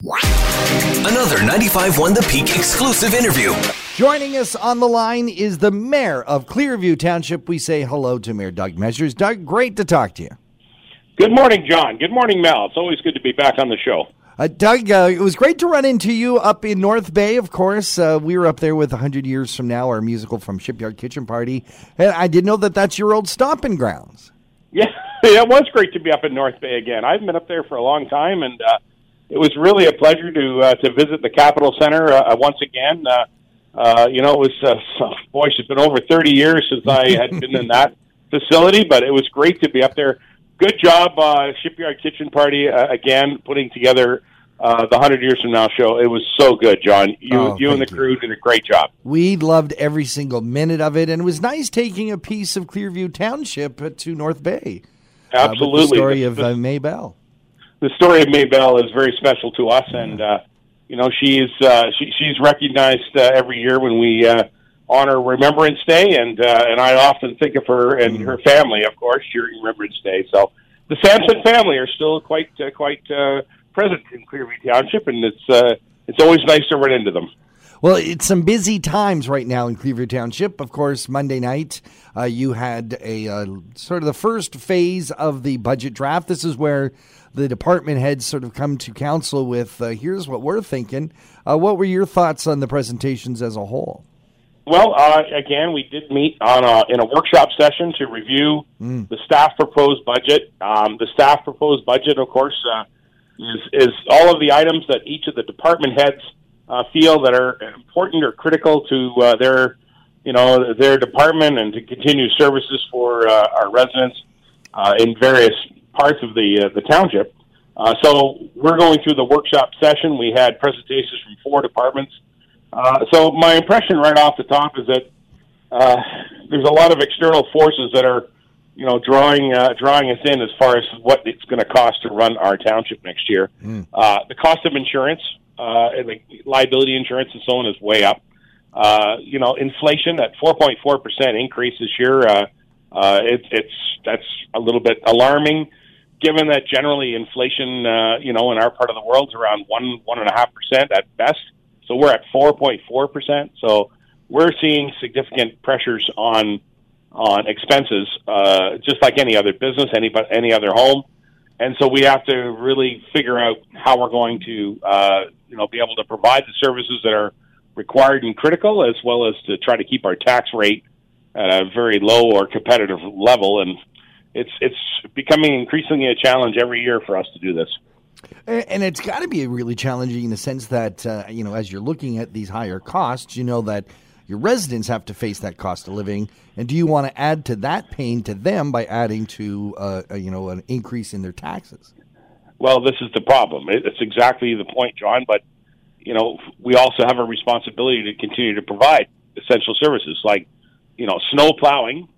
Another 95.1 The Peak exclusive interview. Joining us on the line is the mayor of Clearview Township. We say hello to Mayor Doug Measures. Doug, great to talk to you. Good morning, John. Good morning, Mel. It's always good to be back on the show. Uh, Doug, uh, it was great to run into you up in North Bay, of course. Uh, we were up there with 100 Years From Now, our musical from Shipyard Kitchen Party. And I didn't know that that's your old stomping grounds. Yeah, it was great to be up in North Bay again. I've been up there for a long time, and uh, it was really a pleasure to uh, to visit the Capitol Center uh, once again. Uh, uh, you know, it was uh, boy, it's been over 30 years since I had been in that facility, but it was great to be up there. Good job, uh, Shipyard Kitchen Party uh, again putting together uh, the Hundred Years from Now show. It was so good, John. You Oh, you and the thank you. crew did a great job. We loved every single minute of it, and it was nice taking a piece of Clearview Township uh, to North Bay. uh, Absolutely, the story The- of the- uh, Maybell. The story of Maybell is very special to us, and uh, you know she's uh, she, she's recognized uh, every year when we uh, honor Remembrance Day, and uh, and I often think of her and her family, of course, during Remembrance Day. So the Sampson family are still quite uh, quite uh, present in Clearview Township, and it's uh, it's always nice to run into them. Well, it's some busy times right now in Clearview Township. Of course, Monday night, uh, you had a uh, sort of the first phase of the budget draft. This is where the department heads sort of come to council with uh, here's what we're thinking. Uh, what were your thoughts on the presentations as a whole? Well, uh, again, we did meet on a, in a workshop session to review the staff proposed budget. Um, the staff proposed budget, of course, uh, is, is all of the items that each of the department heads uh, feel that are important or critical to uh, their, you know, their department and to continue services for uh, our residents uh, in various parts of the uh, the township. Uh, so we're going through the workshop session. We had presentations from four departments. Uh, so my impression right off the top is that uh, there's a lot of external forces that are, you know, drawing uh, drawing us in as far as what it's going to cost to run our township next year. Uh, the cost of insurance, uh, like liability insurance and so on, is way up. Uh, you know, inflation at 4.4 percent increase this year. Uh, uh, it, it's that's a little bit alarming, given that generally inflation, uh, you know, in our part of the world is around one one and a half percent at best. So we're at 4.4 percent. So we're seeing significant pressures on on expenses, uh, just like any other business, any any other home. And so we have to really figure out how we're going to, uh, you know, be able to provide the services that are required and critical, as well as to try to keep our tax rate at a very low or competitive level. And it's it's becoming increasingly a challenge every year for us to do this. And it's got to be really challenging in the sense that, uh, you know, as you're looking at these higher costs, you know that your residents have to face that cost of living. And do you want to add to that pain to them by adding to, uh, a, you know, an increase in their taxes? Well, this is the problem. It- It's exactly the point, John. But you know, we also have a responsibility to continue to provide essential services like, you know, snow plowing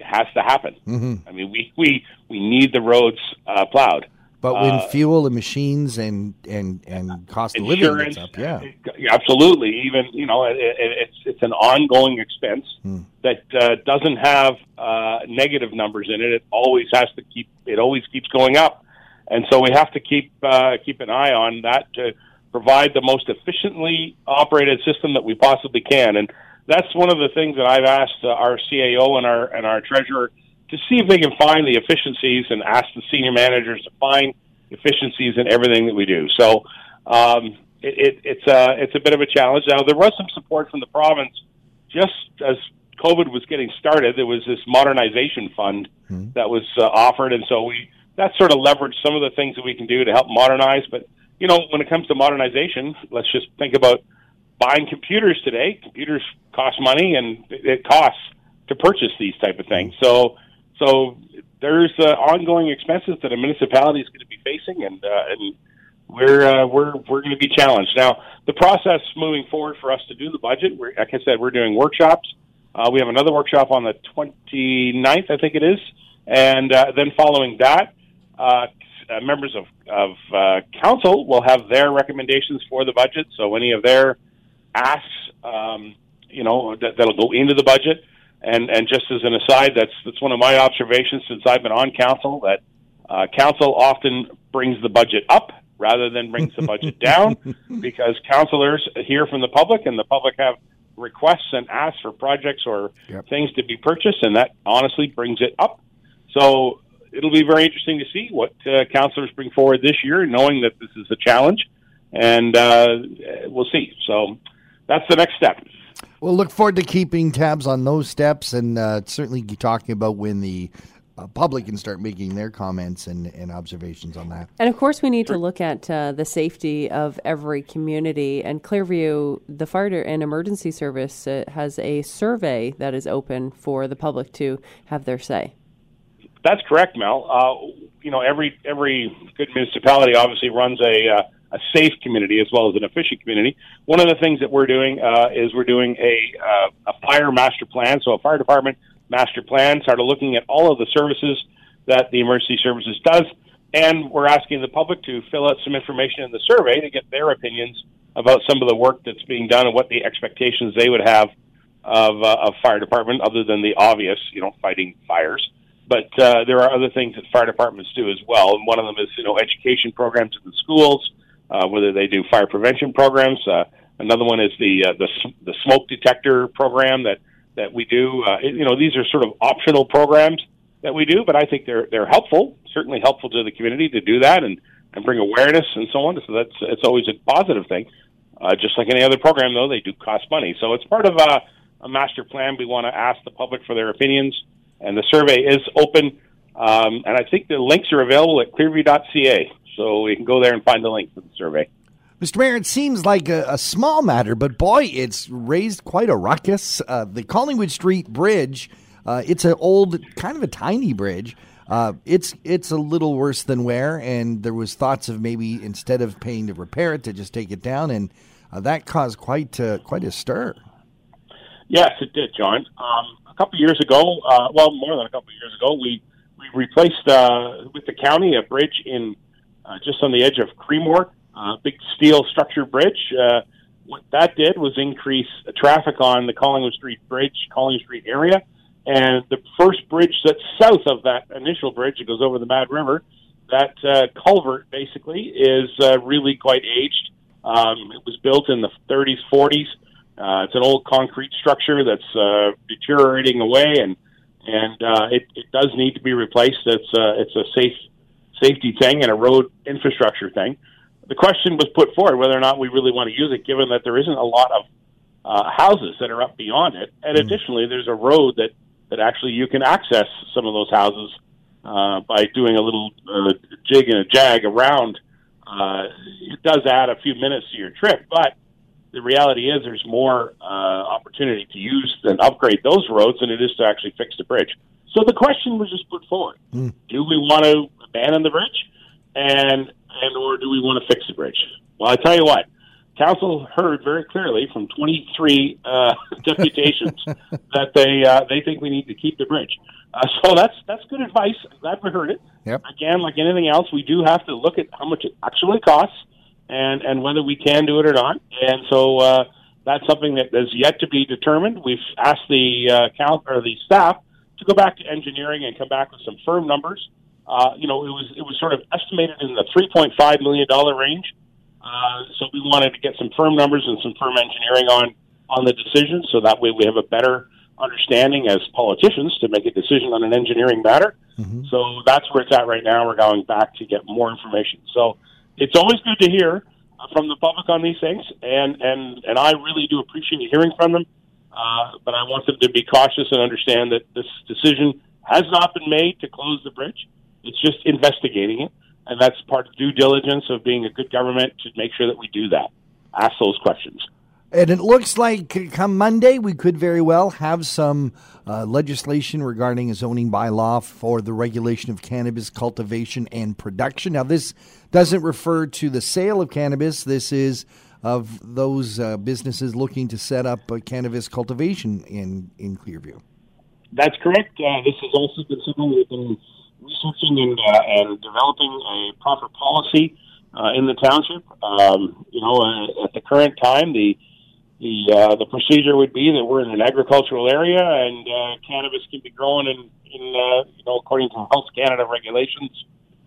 has to happen. Mm-hmm. I mean, we we we need the roads uh, plowed. But when Uh, fuel and machines and, and, and cost of living Insurance, gets up, yeah. Yeah, absolutely. Even you know, it, it, it's it's an ongoing expense Hmm. that uh, doesn't have uh, negative numbers in it. It always has to keep. It always keeps going up, and so we have to keep uh, keep an eye on that to provide the most efficiently operated system that we possibly can. And that's one of the things that I've asked uh, our CAO and our and our treasurer to see if they can find the efficiencies and ask the senior managers to find efficiencies in everything that we do. So um, it, it, it's a it's a bit of a challenge. Now there was some support from the province just as COVID was getting started. There was this modernization fund that was uh, offered, and so we that sort of leveraged some of the things that we can do to help modernize. But you know, when it comes to modernization, let's just think about buying computers today. Computers cost money, and it costs to purchase these type of things. So, so there's uh, ongoing expenses that a municipality is going to be facing, and uh, and we're uh, we're we're going to be challenged. Now, the process moving forward for us to do the budget, we're, like I said, we're doing workshops. Uh, we have another workshop on the 29th, I think it is, and uh, then following that, uh, uh, members of of uh, council will have their recommendations for the budget. So any of their asks, um, you know, that, that'll go into the budget. And and just as an aside, that's that's one of my observations since I've been on council that uh, council often brings the budget up rather than brings the budget down because councillors hear from the public and the public have requests and asks for projects or Yep. things to be purchased, and that honestly brings it up. So it'll be very interesting to see what uh, councillors bring forward this year, knowing that this is a challenge, and uh, we'll see. So that's the next step. We'll look forward to keeping tabs on those steps and uh, certainly talking about when the uh, public can start making their comments and, and observations on that. And of course, we need to look at uh, the safety of every community. And Clearview, the fire and emergency service, uh, has a survey that is open for the public to have their say. That's correct, Mel. Uh, you know, every every good municipality obviously runs a uh, a safe community as well as an efficient community. One of the things that we're doing uh, is we're doing a uh, a fire master plan. So a fire department master plan, started looking at all of the services that the emergency services does, and we're asking the public to fill out some information in the survey to get their opinions about some of the work that's being done and what the expectations they would have of uh, of fire department, other than the obvious, you know, fighting fires. But uh, there are other things that fire departments do as well, and one of them is you know education programs in the schools, uh, whether they do fire prevention programs. Uh, another one is the uh, the the smoke detector program that that we do. Uh, you know, these are sort of optional programs that we do, but I think they're they're helpful, certainly helpful to the community to do that and and bring awareness and so on. So that's it's always a positive thing. Uh, just like any other program, though, they do cost money. So it's part of a, a master plan. We want to ask the public for their opinions, and the survey is open. Um, and I think the links are available at clearview.ca, so you can go there and find the link for the survey. Mr. Mayor, it seems like a, a small matter, but boy, it's raised quite a ruckus. Uh, the Collingwood Street Bridge, uh, it's an old, kind of a tiny bridge. Uh, it's it's a little worse than wear, and there was thoughts of maybe instead of paying to repair it, to just take it down, and uh, that caused quite uh, quite a stir. Yes, it did, John. Um, a couple years ago, uh, well, more than a couple years ago, we we replaced uh, with the county a bridge in uh, just on the edge of Creemore, uh, big steel structure bridge. Uh, what that did was increase traffic on the Collingwood Street Bridge, Collingwood Street area, and the first bridge that's south of that initial bridge that goes over the Mad River, that uh, culvert basically is uh, really quite aged. Um, it was built in the 30s, 40s. Uh, it's an old concrete structure that's uh, deteriorating away, and and uh, it, it does need to be replaced. It's uh, it's a safe safety thing and a road infrastructure thing. The question was put forward whether or not we really want to use it, given that there isn't a lot of uh, houses that are up beyond it, and additionally, there's a road that that actually you can access some of those houses uh, by doing a little uh, jig and a jag around. Uh, it does add a few minutes to your trip, but the reality is there's more uh, opportunity to use and upgrade those roads than it is to actually fix the bridge. So the question was just put forward: Do we want to abandon the bridge, and and or do we want to fix the bridge? Well, I tell you what, council heard very clearly from 23 uh, deputations that they uh, they think we need to keep the bridge. Uh, so that's that's good advice. I'm glad we heard it. Yep. Again, like anything else, we do have to look at how much it actually costs and and whether we can do it or not. And so uh, that's something that is yet to be determined. We've asked the uh, count or the staff to go back to engineering and come back with some firm numbers. Uh, you know, it was it was sort of estimated in the three point five million dollar range. Uh, so we wanted to get some firm numbers and some firm engineering on on the decision, so that way we have a better understanding as politicians to make a decision on an engineering matter. So that's where it's at right now. We're going back to get more information. So it's always good to hear uh, from the public on these things, and and and I really do appreciate hearing from them. Uh, but I want them to be cautious and understand that this decision has not been made to close the bridge. It's just investigating it, and that's part of due diligence of being a good government to make sure that we do that. Ask those questions. And it looks like come Monday, we could very well have some uh, legislation regarding a zoning bylaw for the regulation of cannabis cultivation and production. Now, this doesn't refer to the sale of cannabis. This is of those uh, businesses looking to set up a cannabis cultivation in, in Clearview. That's correct. Uh, this has also been something we've been researching and, uh, and developing a proper policy uh, in the township. Um, you know, uh, at the current time, the the uh, the procedure would be that we're in an agricultural area and uh, cannabis can be grown in in uh, you know according to Health Canada regulations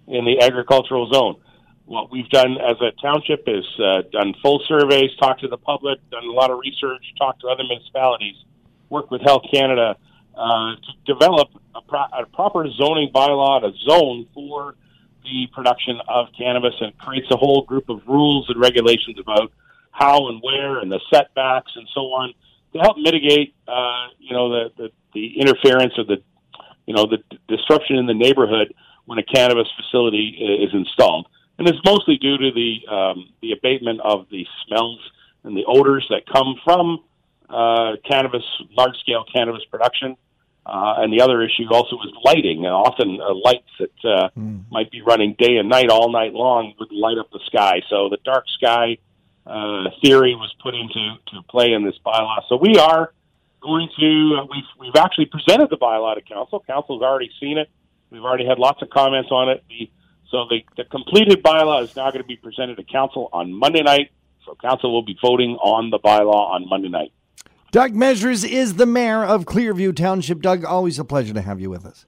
in the agricultural zone. what we've done as a township is uh, done full surveys, talked to the public, done a lot of research, talked to other municipalities, worked with Health Canada uh, to develop a, pro- a proper zoning bylaw, a zone for the production of cannabis, and creates a whole group of rules and regulations about how and where and the setbacks and so on to help mitigate, uh, you know, the, the the interference or the, you know, the d- disruption in the neighborhood when a cannabis facility is installed. And it's mostly due to the um, the abatement of the smells and the odors that come from uh, cannabis, large scale cannabis production. Uh, and the other issue also is lighting, and often uh, lights that uh, might be running day and night, all night long, would light up the sky. So the dark sky uh, theory was put into to play in this bylaw. So we are going to uh, we've we've actually presented the bylaw to council. Council's already seen it. We've already had lots of comments on it. The, so the, the completed bylaw is now going to be presented to council on Monday night. So council will be voting on the bylaw on Monday night. Doug Measures is the mayor of Clearview Township. Doug, always a pleasure to have you with us.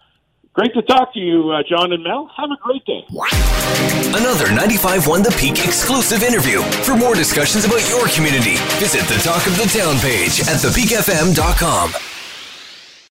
Great to talk to you, uh, John and Mel. Have a great day. Another 95.1 The Peak exclusive interview. For more discussions about your community, visit the Talk of the Town page at thepeakfm.com.